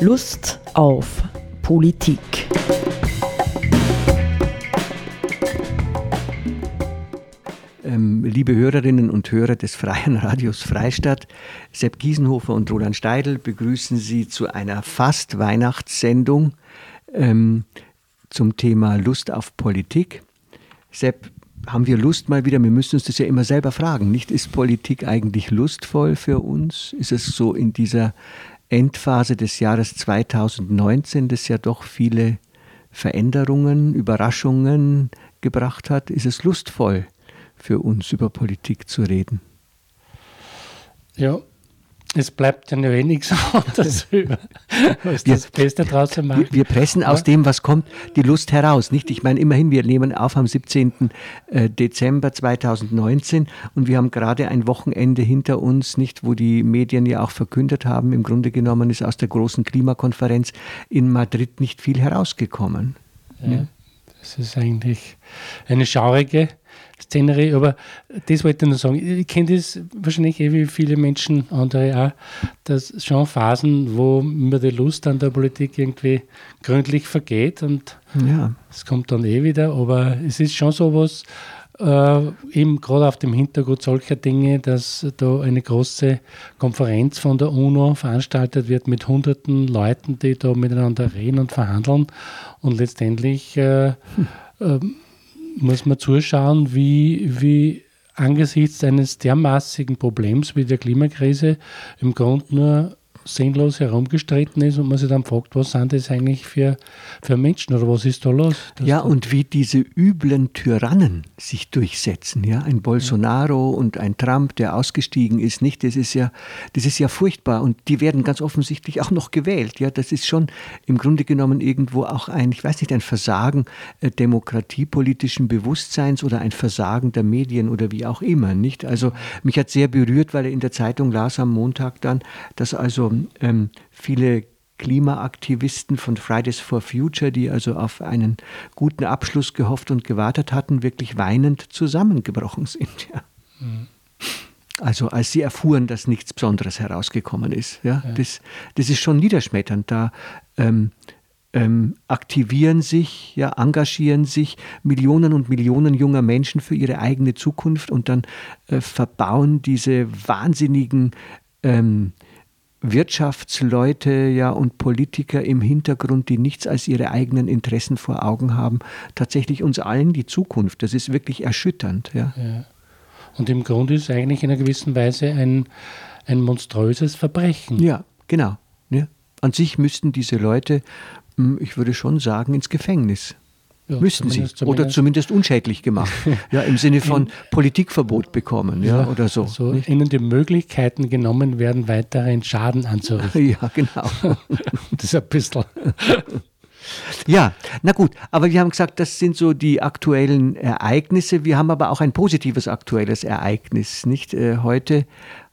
Lust auf Politik. Ähm, liebe Hörerinnen und Hörer des Freien Radios Freistadt, Sepp Giesenhofer und Roland Steidl begrüßen Sie zu einer fast Weihnachtssendung ähm, zum Thema Lust auf Politik. Sepp, haben wir Lust mal wieder? Wir müssen uns das ja immer selber fragen. Nicht ist Politik eigentlich lustvoll für uns? Ist es so in dieser Endphase des Jahres 2019, das ja doch viele Veränderungen, Überraschungen gebracht hat? Ist es lustvoll für uns, über Politik zu reden? Ja, es bleibt ja nur eh nichts anderes über, wir, das Beste draußen machen. Wir, pressen aus dem, was kommt, die Lust heraus. Nicht? Ich meine, immerhin, wir nehmen auf am 17. Äh, Dezember 2019 und wir haben gerade ein Wochenende hinter uns, nicht, wo die Medien ja auch verkündet haben, im Grunde genommen ist aus der großen Klimakonferenz in Madrid nicht viel herausgekommen. Ja, ja. Das ist eigentlich eine schaurige Szenerie, aber das wollte ich nur sagen. Ich kenne das wahrscheinlich eh wie viele Menschen, andere auch, dass schon Phasen, wo mir die Lust an der Politik irgendwie gründlich vergeht und ja. es kommt dann eh wieder, aber es ist schon so was, äh, eben gerade auf dem Hintergrund solcher Dinge, dass da eine große Konferenz von der UNO veranstaltet wird mit hunderten Leuten, die da miteinander reden und verhandeln und letztendlich äh, hm. äh, muss man zuschauen, wie, wie angesichts eines dermaßigen Problems wie der Klimakrise im Grunde nur sinnlos herumgestritten ist und man sich dann fragt, was sind das eigentlich für, für Menschen oder was ist da los? ja, und wie diese üblen Tyrannen sich durchsetzen. Ja? Ein Bolsonaro ja. und ein Trump, der ausgestiegen ist, nicht? Das ist ja, das ist ja furchtbar und die werden ganz offensichtlich auch noch gewählt. Ja? Das ist schon im Grunde genommen irgendwo auch ein, ich weiß nicht, ein Versagen äh, demokratiepolitischen Bewusstseins oder ein Versagen der Medien oder wie auch immer. Nicht? Also mich hat sehr berührt, weil er in der Zeitung las am Montag dann, dass also ähm, viele Klimaaktivisten von Fridays for Future, die also auf einen guten Abschluss gehofft und gewartet hatten, wirklich weinend zusammengebrochen sind. Ja. Mhm. Also als sie erfuhren, dass nichts Besonderes herausgekommen ist. Ja, ja. Das, das ist schon niederschmetternd. Da ähm, ähm, aktivieren sich, ja, engagieren sich Millionen und Millionen junger Menschen für ihre eigene Zukunft und dann äh, verbauen diese wahnsinnigen ähm, Wirtschaftsleute ja und Politiker im Hintergrund, die nichts als ihre eigenen Interessen vor Augen haben, tatsächlich uns allen die Zukunft. Das ist wirklich erschütternd. Ja. ja. Und im Grunde ist es eigentlich in einer gewissen Weise ein, ein monströses Verbrechen. Ja, genau. Ja. An sich müssten diese Leute, hm, ich würde schon sagen, ins Gefängnis. Ja, Müssten sie. Zumindest oder zumindest unschädlich gemacht. ja, Im Sinne von Politikverbot bekommen ja, ja oder so. so ihnen die Möglichkeiten genommen werden, weiteren Schaden anzurichten. Ja, genau. das ist ein bisschen. Ja, na gut, aber wir haben gesagt, das sind so die aktuellen Ereignisse. Wir haben aber auch ein positives aktuelles Ereignis. Nicht äh, heute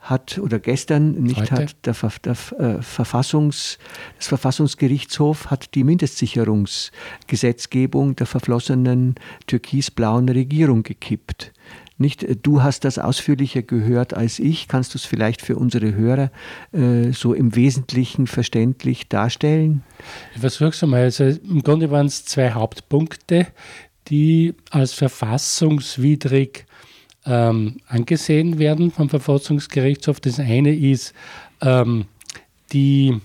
hat oder gestern nicht Heute? hat der, der äh, Verfassungs, das Verfassungsgerichtshof hat die Mindestsicherungsgesetzgebung der verflossenen türkisblauen Regierung gekippt. Nicht, äh, du hast das ausführlicher gehört als ich. Kannst du es vielleicht für unsere Hörer äh, so im Wesentlichen verständlich darstellen? Ich versuche es einmal. Also Im Grunde waren es zwei Hauptpunkte, die als verfassungswidrig ähm, angesehen werden vom Verfassungsgerichtshof. Das eine ist ähm, die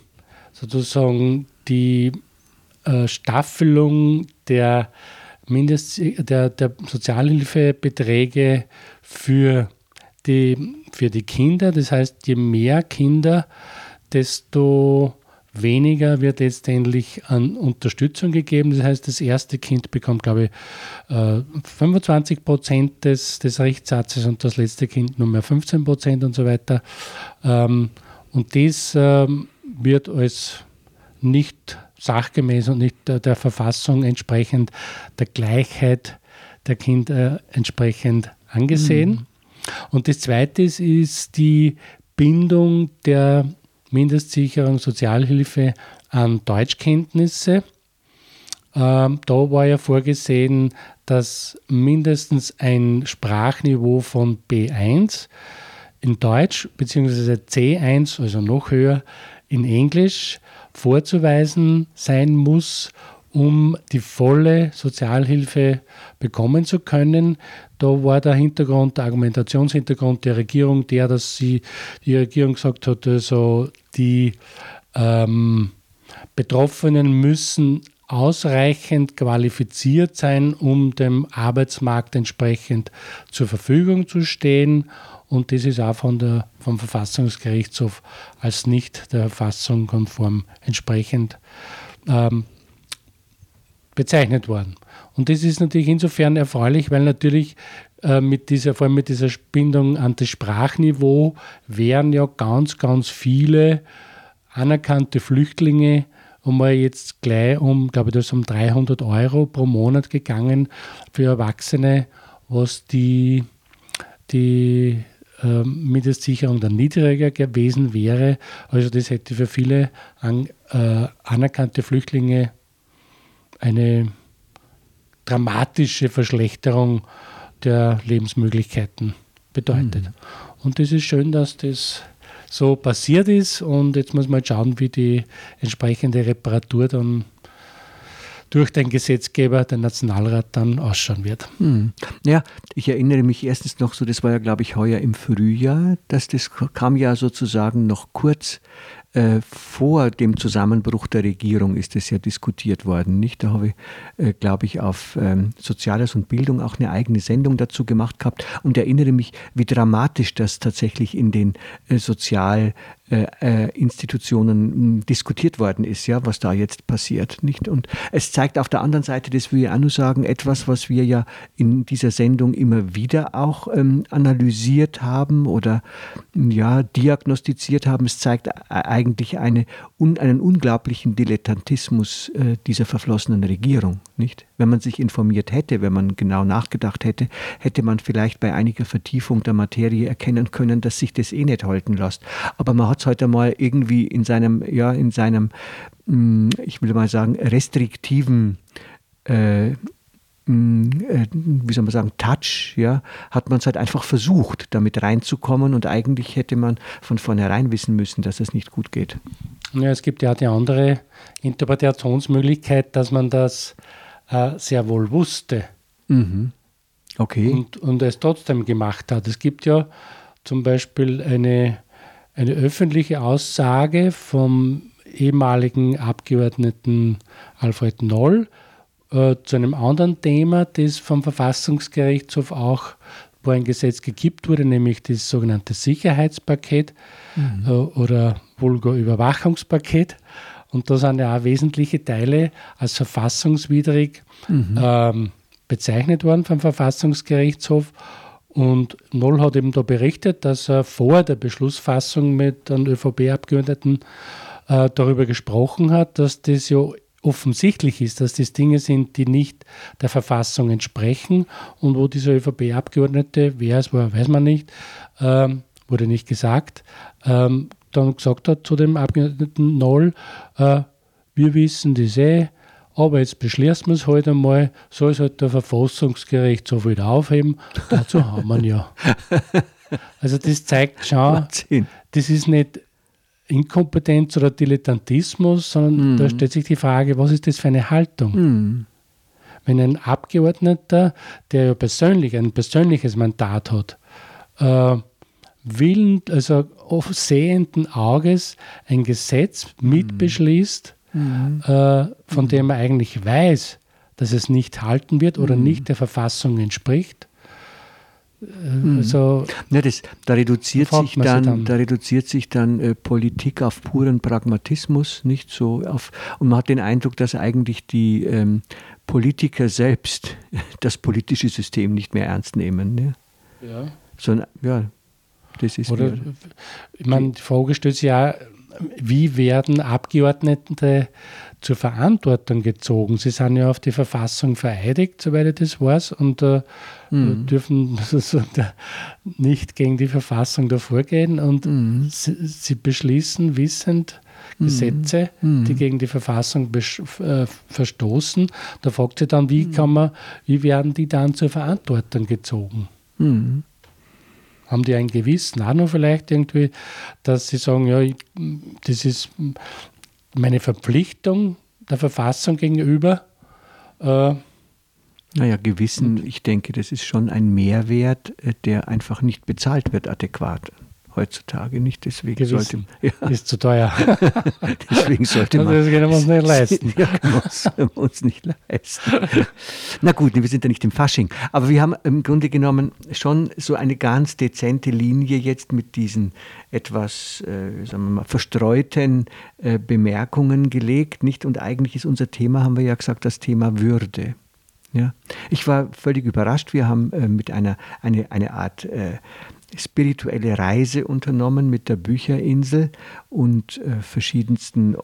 sozusagen die äh, Staffelung der, Mindest, der, der Sozialhilfebeträge für die, für die Kinder. Das heißt, je mehr Kinder, desto weniger wird letztendlich an Unterstützung gegeben. Das heißt, das erste Kind bekommt, glaube ich, 25 äh, Prozent des, des Rechtssatzes und das letzte Kind nur mehr 15 Prozent und so weiter. Ähm, und das ähm, wird als nicht sachgemäß und nicht der Verfassung entsprechend der Gleichheit der Kinder entsprechend angesehen. Mhm. Und das Zweite ist, ist die Bindung der Mindestsicherung Sozialhilfe an Deutschkenntnisse. Ähm, da war ja vorgesehen, dass mindestens ein Sprachniveau von B1 in Deutsch bzw. C1, also noch höher, in Englisch vorzuweisen sein muss, um die volle Sozialhilfe bekommen zu können. Da war der Hintergrund, der Argumentationshintergrund der Regierung der, dass sie, die Regierung gesagt hat, also die ähm, Betroffenen müssen ausreichend qualifiziert sein, um dem Arbeitsmarkt entsprechend zur Verfügung zu stehen. Und das ist auch von der, vom Verfassungsgerichtshof als nicht der Verfassung konform entsprechend ähm, bezeichnet worden. Und das ist natürlich insofern erfreulich, weil natürlich äh, mit dieser, vor allem mit dieser Bindung an das Sprachniveau wären ja ganz, ganz viele anerkannte Flüchtlinge einmal jetzt gleich um, glaube ich, das um 300 Euro pro Monat gegangen für Erwachsene, was die, die äh, Mindestsicherung dann niedriger gewesen wäre. Also das hätte für viele an, äh, anerkannte Flüchtlinge eine dramatische Verschlechterung der Lebensmöglichkeiten bedeutet. Mhm. Und es ist schön, dass das so passiert ist und jetzt muss man schauen, wie die entsprechende Reparatur dann durch den Gesetzgeber, den Nationalrat, dann ausschauen wird. Hm. Ja, ich erinnere mich erstens noch so, das war ja, glaube ich, heuer im Frühjahr, dass das kam ja sozusagen noch kurz äh, vor dem Zusammenbruch der Regierung ist es ja diskutiert worden. Nicht? Da habe ich, äh, glaube ich, auf ähm, Soziales und Bildung auch eine eigene Sendung dazu gemacht gehabt und erinnere mich, wie dramatisch das tatsächlich in den äh, Sozial- äh, äh, Institutionen hm, diskutiert worden ist, ja, was da jetzt passiert, nicht? Und es zeigt auf der anderen Seite, das will ich auch nur sagen, etwas, was wir ja in dieser Sendung immer wieder auch ähm, analysiert haben oder ja diagnostiziert haben. Es zeigt eigentlich eine, un, einen unglaublichen Dilettantismus äh, dieser verflossenen Regierung, nicht? Wenn man sich informiert hätte, wenn man genau nachgedacht hätte, hätte man vielleicht bei einiger Vertiefung der Materie erkennen können, dass sich das eh nicht halten lässt. Aber man hat es heute mal irgendwie in seinem, ja, in seinem, mm, ich will mal sagen, restriktiven äh, wie soll man sagen, Touch, ja, hat man es halt einfach versucht, damit reinzukommen und eigentlich hätte man von vornherein wissen müssen, dass es nicht gut geht. Ja, es gibt ja die andere Interpretationsmöglichkeit, dass man das äh, sehr wohl wusste. Mhm. Okay. Und, und es trotzdem gemacht hat. Es gibt ja zum Beispiel eine eine öffentliche Aussage vom ehemaligen Abgeordneten Alfred Noll äh, zu einem anderen Thema, das vom Verfassungsgerichtshof auch, wo ein Gesetz gekippt wurde, nämlich das sogenannte Sicherheitspaket mhm. äh, oder Vulgo Überwachungspaket. Und da sind ja auch wesentliche Teile als verfassungswidrig mhm. ähm, bezeichnet worden vom Verfassungsgerichtshof. Und Noll hat eben da berichtet, dass er vor der Beschlussfassung mit einem ÖVP-Abgeordneten äh, darüber gesprochen hat, dass das ja offensichtlich ist, dass das Dinge sind, die nicht der Verfassung entsprechen und wo dieser ÖVP-Abgeordnete, wer es war, weiß man nicht, ähm, wurde nicht gesagt, ähm, dann gesagt hat zu dem Abgeordneten Noll, äh, wir wissen das eh, aber jetzt beschließen wir es halt einmal, soll es halt der Verfassungsgerichtshof wieder aufheben. Dazu haben wir ihn ja. Also das zeigt schon, das ist nicht Inkompetenz oder Dilettantismus, sondern mm. da stellt sich die Frage, was ist das für eine Haltung? Mm. Wenn ein Abgeordneter, der ja persönlich ein persönliches Mandat hat, äh, will, also sehenden Auges ein Gesetz mitbeschließt, mhm. äh, von dem man eigentlich weiß, dass es nicht halten wird oder mhm. nicht der Verfassung entspricht. Mhm. Also, ja, das, da reduziert sich dann, dann, da reduziert sich dann äh, Politik auf puren Pragmatismus, nicht so auf, und man hat den Eindruck, dass eigentlich die ähm, Politiker selbst das politische System nicht mehr ernst nehmen. Ne? Ja. Sondern, ja, das ist. Oder, ich meine, die Frage stellt sich ja, wie werden Abgeordnete zur Verantwortung gezogen? Sie sind ja auf die Verfassung vereidigt, soweit ich das weiß, und äh, mhm. dürfen nicht gegen die Verfassung da vorgehen. Und mhm. sie, sie, beschließen wissend mhm. Gesetze, mhm. die gegen die Verfassung äh, verstoßen. Da fragt sie dann, wie mhm. kann man, wie werden die dann zur Verantwortung gezogen? Mhm. Haben die ein Gewissen auch noch vielleicht irgendwie, dass sie sagen, ja, ich, das ist meine Verpflichtung der Verfassung gegenüber. Äh, naja, Gewissen, ich denke, das ist schon ein Mehrwert, äh, der einfach nicht bezahlt wird adäquat heutzutage nicht. Deswegen Gewissen sollte ja. ist zu teuer. Deswegen sollte man. Das können wir uns nicht leisten. Ja, können wir uns, nicht leisten. Na gut, wir sind ja nicht im Fasching. Aber wir haben im Grunde genommen schon so eine ganz dezente Linie jetzt mit diesen etwas, äh, sagen wir mal, verstreuten äh, Bemerkungen gelegt, nicht? Und eigentlich ist unser Thema, haben wir ja gesagt, das Thema Würde. Ja, ich war völlig überrascht. Wir haben äh, mit einer eine, eine Art äh, spirituelle Reise unternommen mit der Bücherinsel und äh, verschiedensten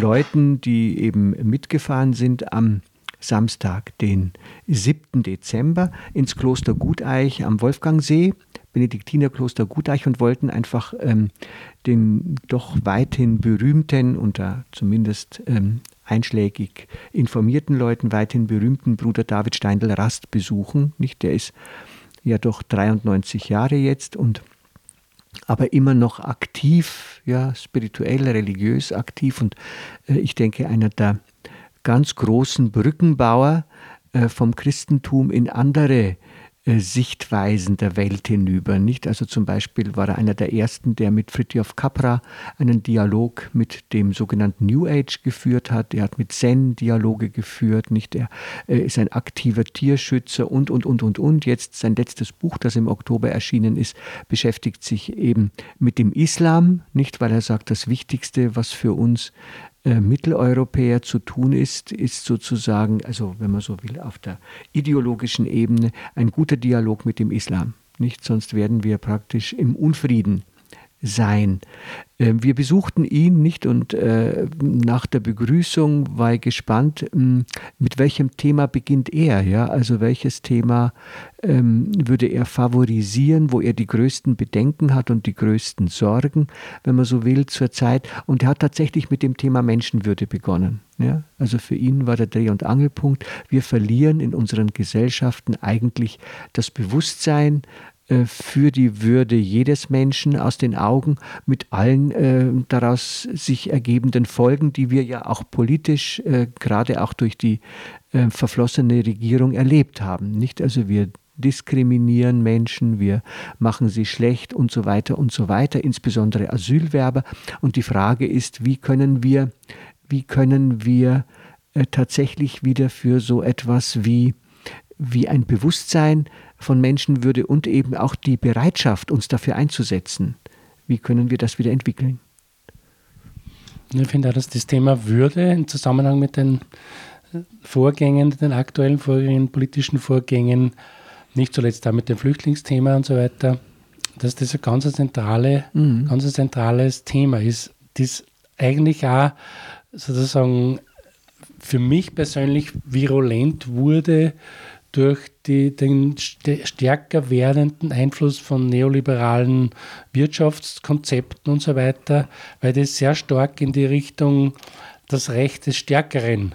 Leuten, die eben mitgefahren sind am Samstag, den 7. Dezember, ins Kloster Guteich am Wolfgangsee, Benediktinerkloster Guteich, und wollten einfach ähm, den doch weithin berühmten, unter zumindest ähm, einschlägig informierten Leuten weithin berühmten Bruder David Steindl-Rast besuchen. Nicht? Der ist ja doch 93 Jahre jetzt und aber immer noch aktiv, ja, spirituell, religiös aktiv und äh, ich denke einer der ganz großen Brückenbauer äh, vom Christentum in andere Sichtweisen der Welt hinüber. Nicht? Also zum Beispiel war er einer der ersten, der mit Fritjof Capra einen Dialog mit dem sogenannten New Age geführt hat. Er hat mit Zen Dialoge geführt. Nicht? Er äh, ist ein aktiver Tierschützer und, und, und, und, und. Jetzt sein letztes Buch, das im Oktober erschienen ist, beschäftigt sich eben mit dem Islam. Nicht, weil er sagt, das Wichtigste, was für uns äh, Mitteleuropäer zu tun ist, ist sozusagen, also wenn man so will, auf der ideologischen Ebene ein guter Dialog mit dem Islam. Nicht, sonst werden wir praktisch im Unfrieden sein. Ähm, wir besuchten ihn nicht und äh, nach der Begrüßung war ich gespannt, hm, mit welchem Thema beginnt er. Ja? Also welches Thema ähm, würde er favorisieren, wo er die größten Bedenken hat und die größten Sorgen, wenn man so will, zurzeit. Und er hat tatsächlich mit dem Thema Menschenwürde begonnen. Ja? Also für ihn war der Dreh- und Angelpunkt, wir verlieren in unseren Gesellschaften eigentlich das Bewusstsein, für die Würde jedes Menschen aus den Augen mit allen äh, daraus sich ergebenden Folgen, die wir ja auch politisch, äh, gerade auch durch die äh, verflossene Regierung erlebt haben. Nicht also wir diskriminieren Menschen, wir machen sie schlecht und so weiter und so weiter, insbesondere Asylwerber. Und die Frage ist, wie können wir, wie können wir äh, tatsächlich wieder für so etwas wie, wie ein Bewusstsein von Menschenwürde und eben auch die Bereitschaft, uns dafür einzusetzen. Wie können wir das wieder entwickeln? Ich finde auch, dass das Thema Würde im Zusammenhang mit den Vorgängen, den aktuellen Vorgängen, politischen Vorgängen, nicht zuletzt auch mit dem Flüchtlingsthema und so weiter, dass das ein ganz, zentrale, mhm. ganz zentrales Thema ist, das eigentlich auch sozusagen für mich persönlich virulent wurde durch die, den stärker werdenden Einfluss von neoliberalen Wirtschaftskonzepten und so weiter, weil das sehr stark in die Richtung das Recht des Stärkeren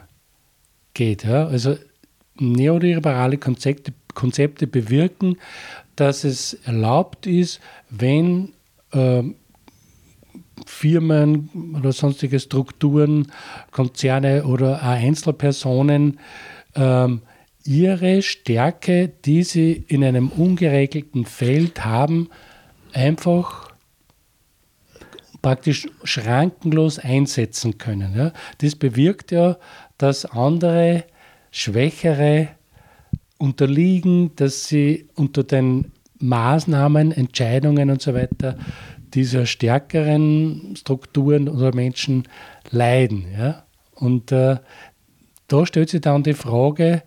geht. Ja? Also neoliberale Konzepte, Konzepte bewirken, dass es erlaubt ist, wenn äh, Firmen oder sonstige Strukturen, Konzerne oder auch Einzelpersonen ähm, ihre Stärke, die sie in einem ungeregelten Feld haben, einfach praktisch schrankenlos einsetzen können. Ja. Das bewirkt ja, dass andere Schwächere unterliegen, dass sie unter den Maßnahmen, Entscheidungen und so weiter dieser stärkeren Strukturen oder Menschen leiden. Ja. Und äh, da stellt sich dann die Frage,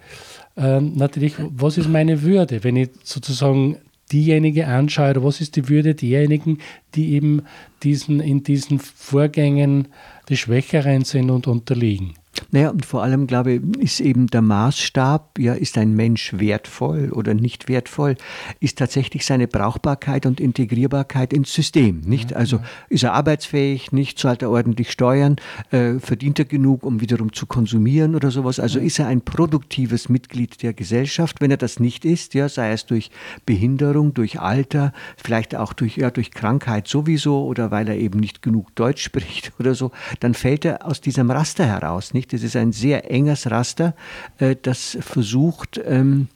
ähm, natürlich, was ist meine Würde, wenn ich sozusagen diejenige anschaue, oder was ist die Würde derjenigen, die eben diesen, in diesen Vorgängen die Schwächeren sind und unterliegen. Naja, und vor allem, glaube ich, ist eben der Maßstab, ja, ist ein Mensch wertvoll oder nicht wertvoll, ist tatsächlich seine Brauchbarkeit und Integrierbarkeit ins System, nicht? Also ist er arbeitsfähig, nicht, zahlt er ordentlich Steuern, äh, verdient er genug, um wiederum zu konsumieren oder sowas? Also ist er ein produktives Mitglied der Gesellschaft? Wenn er das nicht ist, ja, sei es durch Behinderung, durch Alter, vielleicht auch durch, ja, durch Krankheit sowieso oder weil er eben nicht genug Deutsch spricht oder so, dann fällt er aus diesem Raster heraus, nicht? Das ist ein sehr enges Raster, äh, das versucht ähm,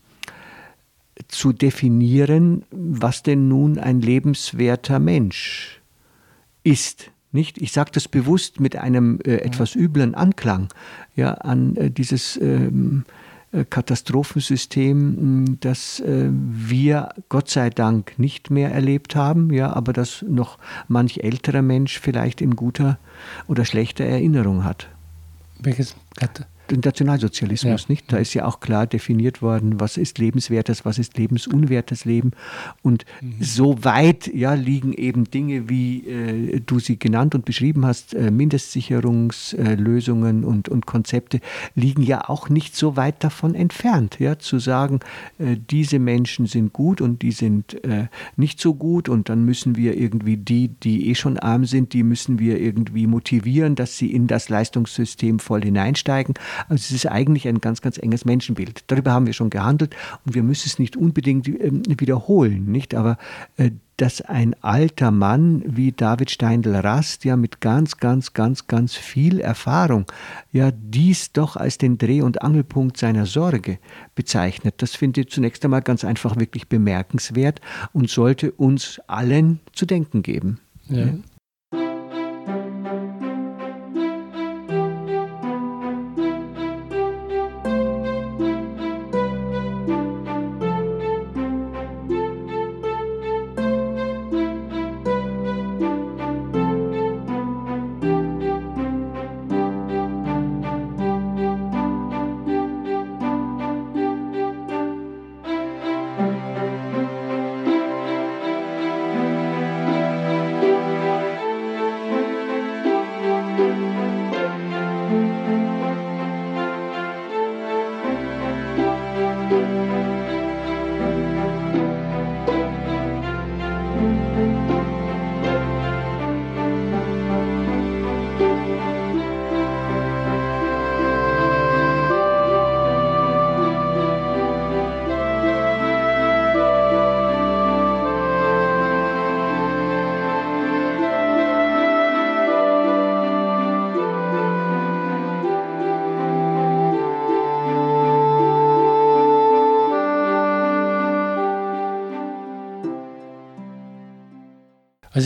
zu definieren, was denn nun ein lebenswerter Mensch ist. Nicht? Ich sage das bewusst mit einem äh, etwas üblen Anklang ja, an äh, dieses ähm, äh, Katastrophensystem, das wir Gott sei Dank nicht mehr erlebt haben, ja, aber das noch manch älterer Mensch vielleicht in guter oder schlechter Erinnerung hat. Welches den Nationalsozialismus, ja. nicht? Da ist ja auch klar definiert worden, was ist lebenswertes, was ist lebensunwertes Leben. Und mhm. so weit ja, liegen eben Dinge, wie äh, du sie genannt und beschrieben hast, äh, Mindestsicherungslösungen äh, und, und Konzepte, liegen ja auch nicht so weit davon entfernt. Ja, zu sagen, äh, diese Menschen sind gut und die sind äh, nicht so gut und dann müssen wir irgendwie die, die eh schon arm sind, die müssen wir irgendwie motivieren, dass sie in das Leistungssystem voll hineinsteigen. Also es ist eigentlich ein ganz, ganz enges Menschenbild. Darüber haben wir schon gehandelt und wir müssen es nicht unbedingt ähm, wiederholen, nicht? Aber äh, dass ein alter Mann wie David Steindl-Rast ja mit ganz, ganz, ganz, ganz viel Erfahrung ja dies doch als den Dreh- und Angelpunkt seiner Sorge bezeichnet. Das finde ich zunächst einmal ganz einfach wirklich bemerkenswert und sollte uns allen zu denken geben. Ja.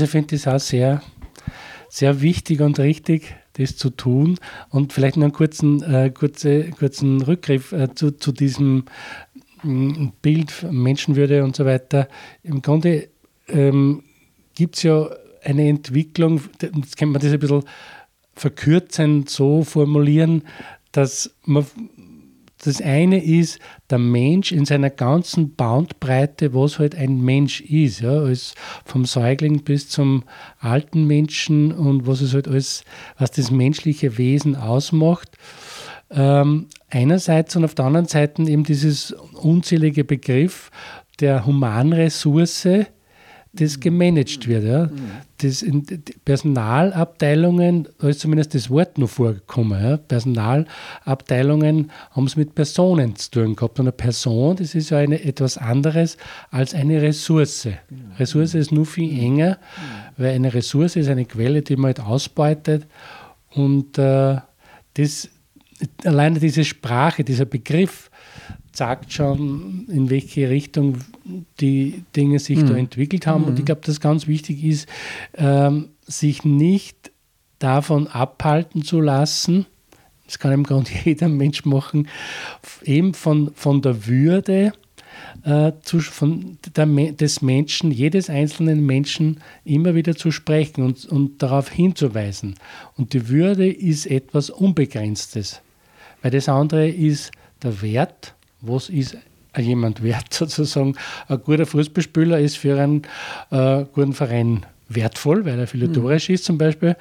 Also ich finde das auch sehr, sehr wichtig und richtig, das zu tun. Und vielleicht noch einen kurzen, äh, kurze, kurzen Rückgriff äh, zu, zu diesem mm, Bild Menschenwürde und so weiter. Im Grunde ähm, gibt es ja eine Entwicklung, das kann man das ein bisschen verkürzend so formulieren, dass man das eine ist der Mensch in seiner ganzen Bandbreite, was halt ein Mensch ist, ja, als vom Säugling bis zum alten Menschen und was es halt alles, was das menschliche Wesen ausmacht. Ähm, einerseits und auf der anderen Seite eben dieses unzählige Begriff der Humanressource, das gemanagt wird. Ja. Das in Personalabteilungen, da ist zumindest das Wort noch vorgekommen. Ja. Personalabteilungen haben es mit Personen zu tun gehabt. Und eine Person, das ist ja eine, etwas anderes als eine Ressource. Ressource ist nur viel enger, weil eine Ressource ist eine Quelle, die man halt ausbeutet. Und äh, das, alleine diese Sprache, dieser Begriff, sagt schon, in welche Richtung die Dinge sich mhm. da entwickelt haben. Mhm. Und ich glaube, dass ganz wichtig ist, ähm, sich nicht davon abhalten zu lassen, das kann im Grunde jeder Mensch machen, eben von, von der Würde äh, zu, von der, des Menschen, jedes einzelnen Menschen immer wieder zu sprechen und, und darauf hinzuweisen. Und die Würde ist etwas Unbegrenztes, weil das andere ist der Wert was ist jemand wert sozusagen. Ein guter Fußballspieler ist für einen äh, guten Verein wertvoll, weil er philosophisch mhm. ist zum Beispiel.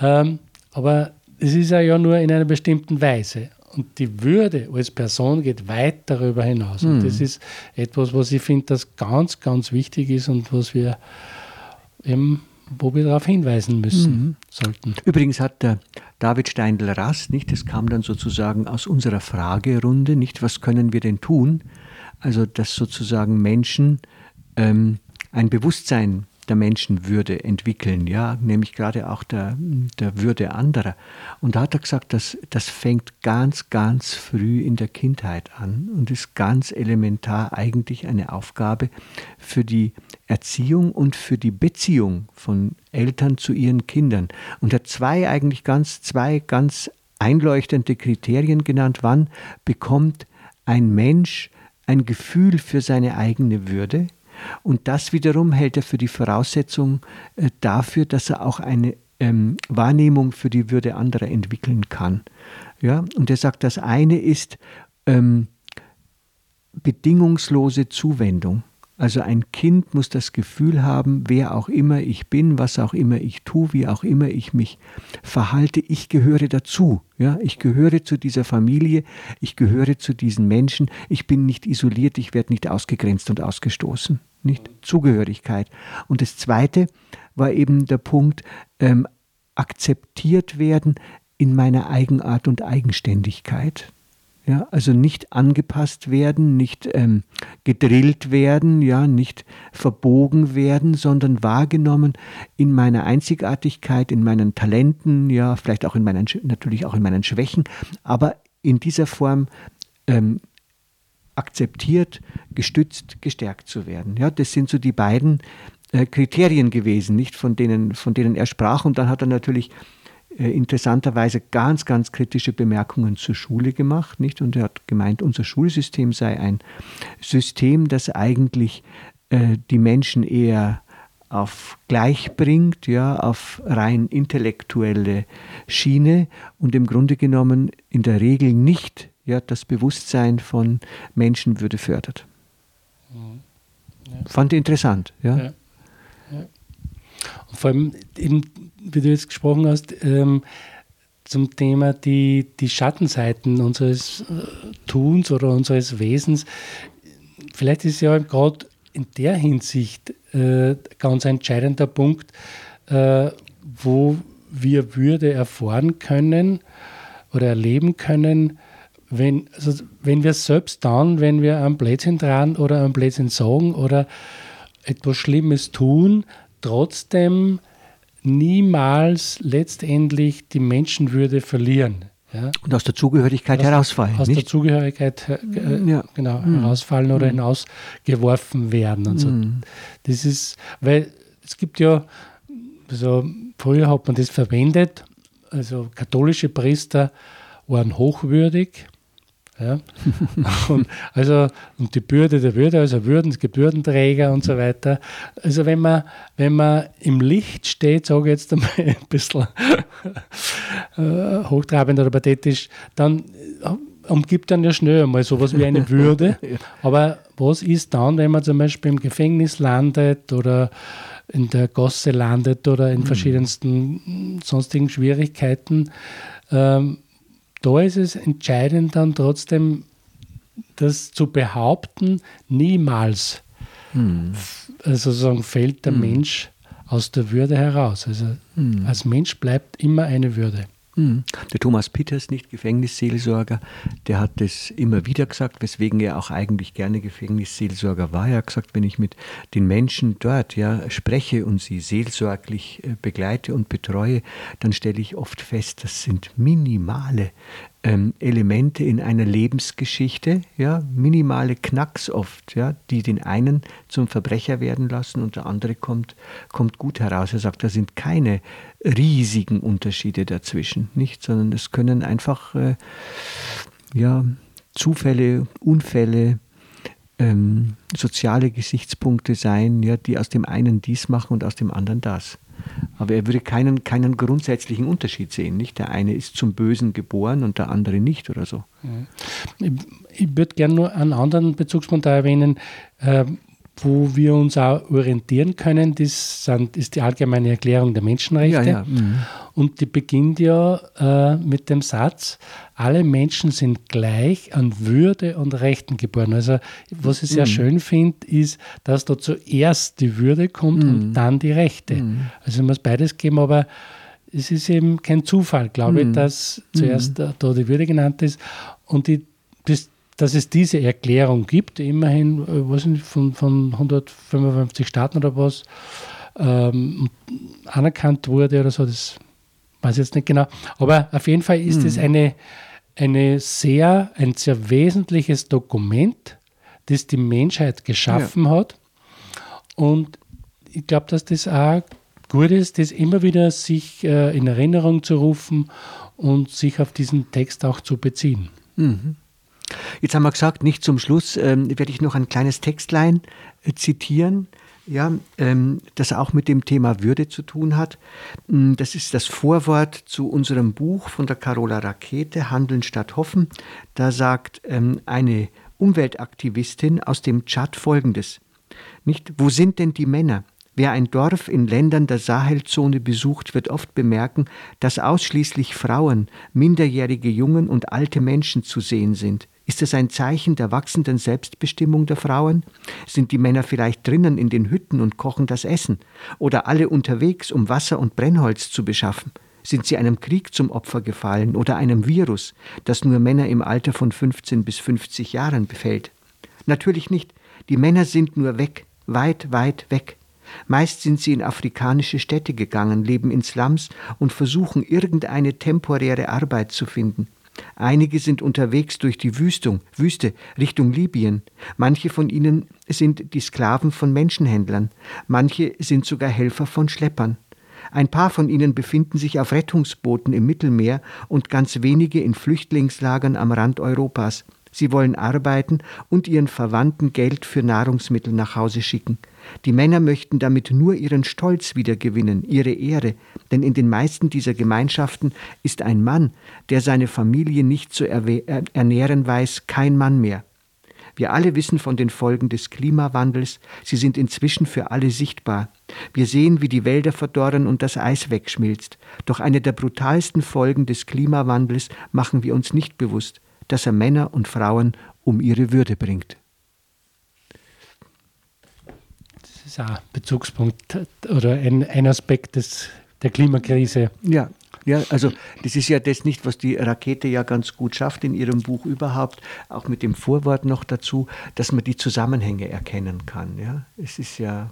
Ähm, aber es ist ja nur in einer bestimmten Weise. Und die Würde als Person geht weit darüber hinaus. Und das ist etwas, was ich finde, das ganz, ganz wichtig ist und was wir eben, wo wir darauf hinweisen müssen mhm. sollten. Übrigens hat der David Steindl-Rast, nicht, das kam dann sozusagen aus unserer Fragerunde, nicht, was können wir denn tun? Also, dass sozusagen Menschen ähm, ein Bewusstsein der Menschenwürde entwickeln, ja, nämlich gerade auch der, der Würde anderer. Und da hat er gesagt, dass, das fängt ganz, ganz früh in der Kindheit an und ist ganz elementar eigentlich eine Aufgabe für die Erziehung und für die Beziehung von Eltern zu ihren Kindern. Und er hat zwei eigentlich ganz, zwei ganz einleuchtende Kriterien genannt, wann bekommt ein Mensch ein Gefühl für seine eigene Würde, und das wiederum hält er für die Voraussetzung äh, dafür, dass er auch eine ähm, Wahrnehmung für die Würde anderer entwickeln kann. Ja? Und er sagt, das eine ist ähm, bedingungslose Zuwendung. Also ein Kind muss das Gefühl haben, wer auch immer ich bin, was auch immer ich tue, wie auch immer ich mich verhalte, ich gehöre dazu. Ja, ich gehöre zu dieser Familie, ich gehöre zu diesen Menschen, ich bin nicht isoliert, ich werde nicht ausgegrenzt und ausgestoßen nicht Zugehörigkeit. Und das Zweite war eben der Punkt, ähm, akzeptiert werden in meiner Eigenart und Eigenständigkeit. Ja, also nicht angepasst werden, nicht ähm, gedrillt werden, ja, nicht verbogen werden, sondern wahrgenommen in meiner Einzigartigkeit, in meinen Talenten, ja, vielleicht auch in meinen, natürlich auch in meinen Schwächen, aber in dieser Form ähm, akzeptiert, gestützt, gestärkt zu werden. Ja, das sind so die beiden äh, Kriterien gewesen, nicht von denen, von denen er sprach. Und dann hat er natürlich interessanterweise ganz, ganz kritische Bemerkungen zur Schule gemacht, nicht? Und er hat gemeint, unser Schulsystem sei ein System, das eigentlich äh, die Menschen eher auf gleich bringt, ja, auf rein intellektuelle Schiene und im Grunde genommen in der Regel nicht ja, das Bewusstsein von Menschenwürde fördert. Mhm. Ja. Fand ich interessant. Ja. ja. ja. Und vor allem, eben, wie du jetzt gesprochen hast, ähm, zum Thema die, die Schattenseiten unseres äh, Tuns oder unseres Wesens. Vielleicht ist ja gerade in der Hinsicht äh, ganz entscheidender Punkt, äh, wo wir Würde erfahren können oder erleben können, wenn, also wenn wir selbst dann, wenn wir am Blödsinn dran oder am Blödsinn sagen oder etwas Schlimmes tun, trotzdem niemals letztendlich die Menschenwürde verlieren. Ja? Und aus der Zugehörigkeit aus, herausfallen. Aus nicht? der Zugehörigkeit äh, ja. genau, mhm. herausfallen oder mhm. hinausgeworfen werden. Und so. Mhm. Das ist, weil es gibt ja, also früher hat man das verwendet, also katholische Priester waren hochwürdig ja? und, also, und die Bürde der Würde, also Würden, Würdenträger und so weiter. Also wenn man, wenn man im Licht steht, sage ich jetzt einmal ein bisschen äh, hochtrabend oder pathetisch, dann äh, umgibt dann ja schnell einmal sowas wie eine Würde. Aber was ist dann, wenn man zum Beispiel im Gefängnis landet oder in der Gosse landet oder in mhm. verschiedensten sonstigen Schwierigkeiten? Ähm, da ist es entscheidend dann trotzdem, das zu behaupten, niemals hm. also sagen, fällt der hm. Mensch aus der Würde heraus. Also hm. als Mensch bleibt immer eine Würde. Mhm. Der Thomas Peters, nicht Gefängnisseelsorger, der hat das immer wieder gesagt, weswegen er auch eigentlich gerne Gefängnisseelsorger war. Er hat gesagt, wenn ich mit den Menschen dort ja spreche und sie seelsorglich äh, begleite und betreue, dann stelle ich oft fest, das sind minimale ähm, Elemente in einer Lebensgeschichte, ja, minimale Knacks oft, ja, die den einen zum Verbrecher werden lassen und der andere kommt, kommt gut heraus. Er sagt, da sind keine riesigen Unterschiede dazwischen, nicht, sondern es können einfach äh, ja, Zufälle, Unfälle, ähm, soziale Gesichtspunkte sein, ja, die aus dem einen dies machen und aus dem anderen das. Aber er würde keinen, keinen grundsätzlichen Unterschied sehen. Nicht? Der eine ist zum Bösen geboren und der andere nicht oder so. Ich, ich würde gerne nur einen anderen Bezugspunkt erwähnen, äh, wo wir uns auch orientieren können. Das sind, ist die allgemeine Erklärung der Menschenrechte. Ja, ja. Mhm. Und die beginnt ja äh, mit dem Satz, alle Menschen sind gleich an Würde und Rechten geboren. Also was ich sehr mhm. schön finde, ist, dass da zuerst die Würde kommt mhm. und dann die Rechte. Mhm. Also es muss beides geben, aber es ist eben kein Zufall, glaube ich, mhm. dass zuerst mhm. da die Würde genannt ist. Und die, das, dass es diese Erklärung gibt, immerhin, äh, was nicht, von, von 155 Staaten oder was, ähm, anerkannt wurde oder so, das weiß ich jetzt nicht genau. Aber auf jeden Fall ist es mhm. eine, eine sehr, ein sehr wesentliches Dokument, das die Menschheit geschaffen ja. hat. Und ich glaube, dass das auch gut ist, das immer wieder sich äh, in Erinnerung zu rufen und sich auf diesen Text auch zu beziehen. Mhm. Jetzt haben wir gesagt, nicht zum Schluss ähm, werde ich noch ein kleines Textlein äh, zitieren ja, ähm, das auch mit dem Thema Würde zu tun hat. Mm, das ist das Vorwort zu unserem Buch von der Carola Rakete, Handeln statt Hoffen. Da sagt ähm, eine Umweltaktivistin aus dem Tschad folgendes. Nicht, wo sind denn die Männer? Wer ein Dorf in Ländern der Sahelzone besucht, wird oft bemerken, dass ausschließlich Frauen, minderjährige Jungen und alte Menschen zu sehen sind. Ist es ein Zeichen der wachsenden Selbstbestimmung der Frauen? Sind die Männer vielleicht drinnen in den Hütten und kochen das Essen? Oder alle unterwegs, um Wasser und Brennholz zu beschaffen? Sind sie einem Krieg zum Opfer gefallen oder einem Virus, das nur Männer im Alter von 15 bis 50 Jahren befällt? Natürlich nicht. Die Männer sind nur weg, weit, weit weg. Meist sind sie in afrikanische Städte gegangen, leben in Slums und versuchen irgendeine temporäre Arbeit zu finden. Einige sind unterwegs durch die Wüstung, Wüste Richtung Libyen. Manche von ihnen sind die Sklaven von Menschenhändlern. Manche sind sogar Helfer von Schleppern. Ein paar von ihnen befinden sich auf Rettungsbooten im Mittelmeer und ganz wenige in Flüchtlingslagern am Rand Europas. Sie wollen arbeiten und ihren Verwandten Geld für Nahrungsmittel nach Hause schicken. Die Männer möchten damit nur ihren Stolz wiedergewinnen, ihre Ehre, denn in den meisten dieser Gemeinschaften ist ein Mann, der seine Familie nicht zu ernähren weiß, kein Mann mehr. Wir alle wissen von den Folgen des Klimawandels, sie sind inzwischen für alle sichtbar. Wir sehen, wie die Wälder verdorren und das Eis wegschmilzt. Doch eine der brutalsten Folgen des Klimawandels machen wir uns nicht bewusst, dass er Männer und Frauen um ihre Würde bringt. ist ein Bezugspunkt oder ein, ein Aspekt des, der Klimakrise. Ja, ja, also das ist ja das nicht, was die Rakete ja ganz gut schafft in ihrem Buch überhaupt, auch mit dem Vorwort noch dazu, dass man die Zusammenhänge erkennen kann. Ja, es ist ja,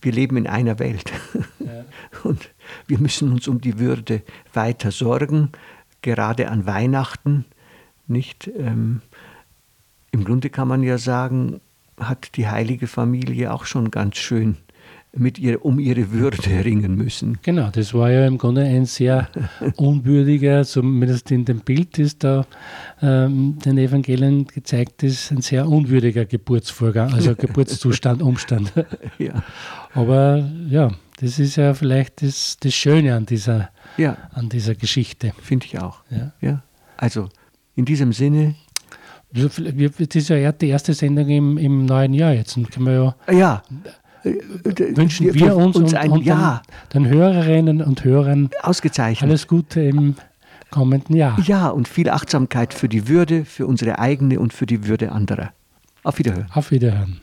wir leben in einer Welt ja. und wir müssen uns um die Würde weiter sorgen, gerade an Weihnachten. Nicht? Ähm, Im Grunde kann man ja sagen, hat die heilige Familie auch schon ganz schön mit ihr, um ihre Würde ringen müssen. Genau, das war ja im Grunde ein sehr unwürdiger, zumindest in dem Bild, das da ähm, den Evangelien gezeigt ist, ein sehr unwürdiger Geburtsvorgang, also Geburtszustand, Umstand. ja. Aber ja, das ist ja vielleicht das, das Schöne an dieser, ja. an dieser Geschichte. Finde ich auch. Ja. ja. Also in diesem Sinne, das ist ja die erste Sendung im, im neuen Jahr jetzt. Und können wir ja, ja. wünschen wir, wir uns, uns und, ein und Jahr. Den, den, Hörerinnen und Hörern ausgezeichnet. alles Gute im kommenden Jahr. Ja, und viel Achtsamkeit für die Würde, für unsere eigene und für die Würde anderer. Auf Wiederhören. Auf Wiederhören.